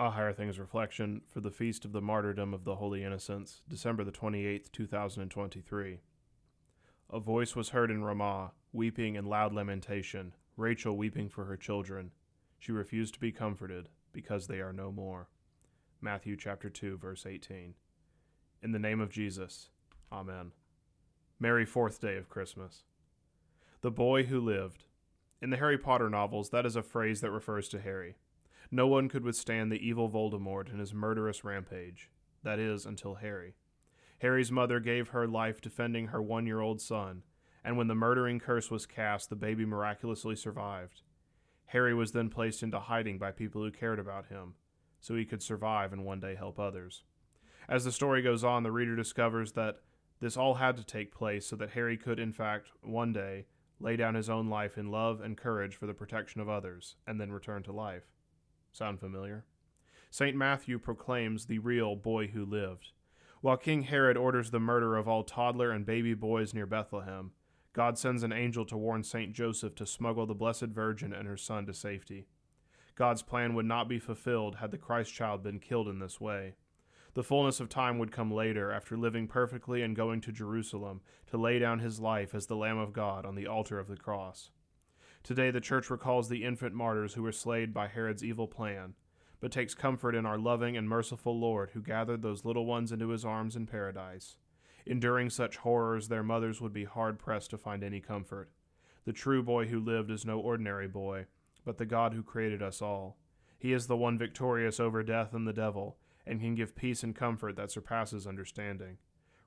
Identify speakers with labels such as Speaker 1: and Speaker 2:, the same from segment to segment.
Speaker 1: A Higher Things Reflection for the Feast of the Martyrdom of the Holy Innocents, December the 28th, 2023. A voice was heard in Ramah, weeping and loud lamentation, Rachel weeping for her children. She refused to be comforted, because they are no more. Matthew chapter 2, verse 18. In the name of Jesus, Amen. Merry fourth day of Christmas. The boy who lived. In the Harry Potter novels, that is a phrase that refers to Harry. No one could withstand the evil Voldemort and his murderous rampage. That is, until Harry. Harry's mother gave her life defending her one year old son, and when the murdering curse was cast, the baby miraculously survived. Harry was then placed into hiding by people who cared about him, so he could survive and one day help others. As the story goes on, the reader discovers that this all had to take place so that Harry could, in fact, one day, lay down his own life in love and courage for the protection of others, and then return to life. Sound familiar? St. Matthew proclaims the real boy who lived. While King Herod orders the murder of all toddler and baby boys near Bethlehem, God sends an angel to warn St. Joseph to smuggle the Blessed Virgin and her son to safety. God's plan would not be fulfilled had the Christ child been killed in this way. The fullness of time would come later, after living perfectly and going to Jerusalem to lay down his life as the Lamb of God on the altar of the cross. Today, the Church recalls the infant martyrs who were slain by Herod's evil plan, but takes comfort in our loving and merciful Lord who gathered those little ones into his arms in paradise. Enduring such horrors, their mothers would be hard pressed to find any comfort. The true boy who lived is no ordinary boy, but the God who created us all. He is the one victorious over death and the devil, and can give peace and comfort that surpasses understanding.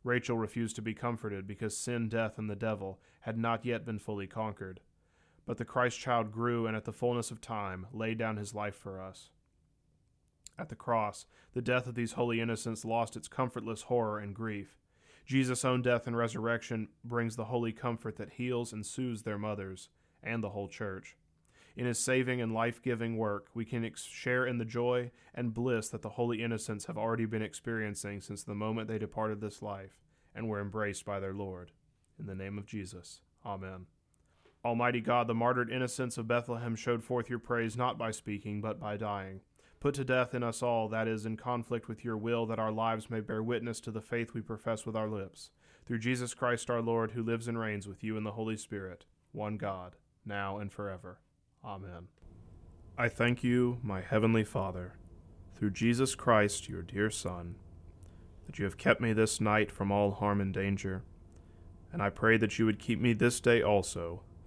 Speaker 1: Rachel refused to be comforted because sin, death, and the devil had not yet been fully conquered. But the Christ child grew and at the fullness of time laid down his life for us. At the cross, the death of these holy innocents lost its comfortless horror and grief. Jesus' own death and resurrection brings the holy comfort that heals and soothes their mothers and the whole church. In his saving and life giving work, we can ex- share in the joy and bliss that the holy innocents have already been experiencing since the moment they departed this life and were embraced by their Lord. In the name of Jesus, Amen. Almighty God, the martyred innocents of Bethlehem showed forth your praise not by speaking, but by dying. Put to death in us all that is in conflict with your will, that our lives may bear witness to the faith we profess with our lips. Through Jesus Christ our Lord, who lives and reigns with you in the Holy Spirit, one God, now and forever. Amen. I thank you, my heavenly Father, through Jesus Christ, your dear Son, that you have kept me this night from all harm and danger, and I pray that you would keep me this day also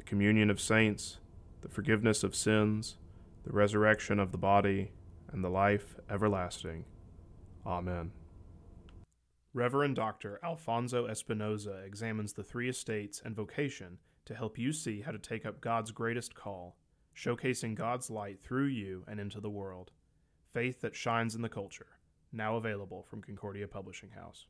Speaker 1: the communion of saints, the forgiveness of sins, the resurrection of the body, and the life everlasting. Amen. Reverend Dr. Alfonso Espinosa examines the three estates and vocation to help you see how to take up God's greatest call, showcasing God's light through you and into the world. Faith that shines in the culture. Now available from Concordia Publishing House.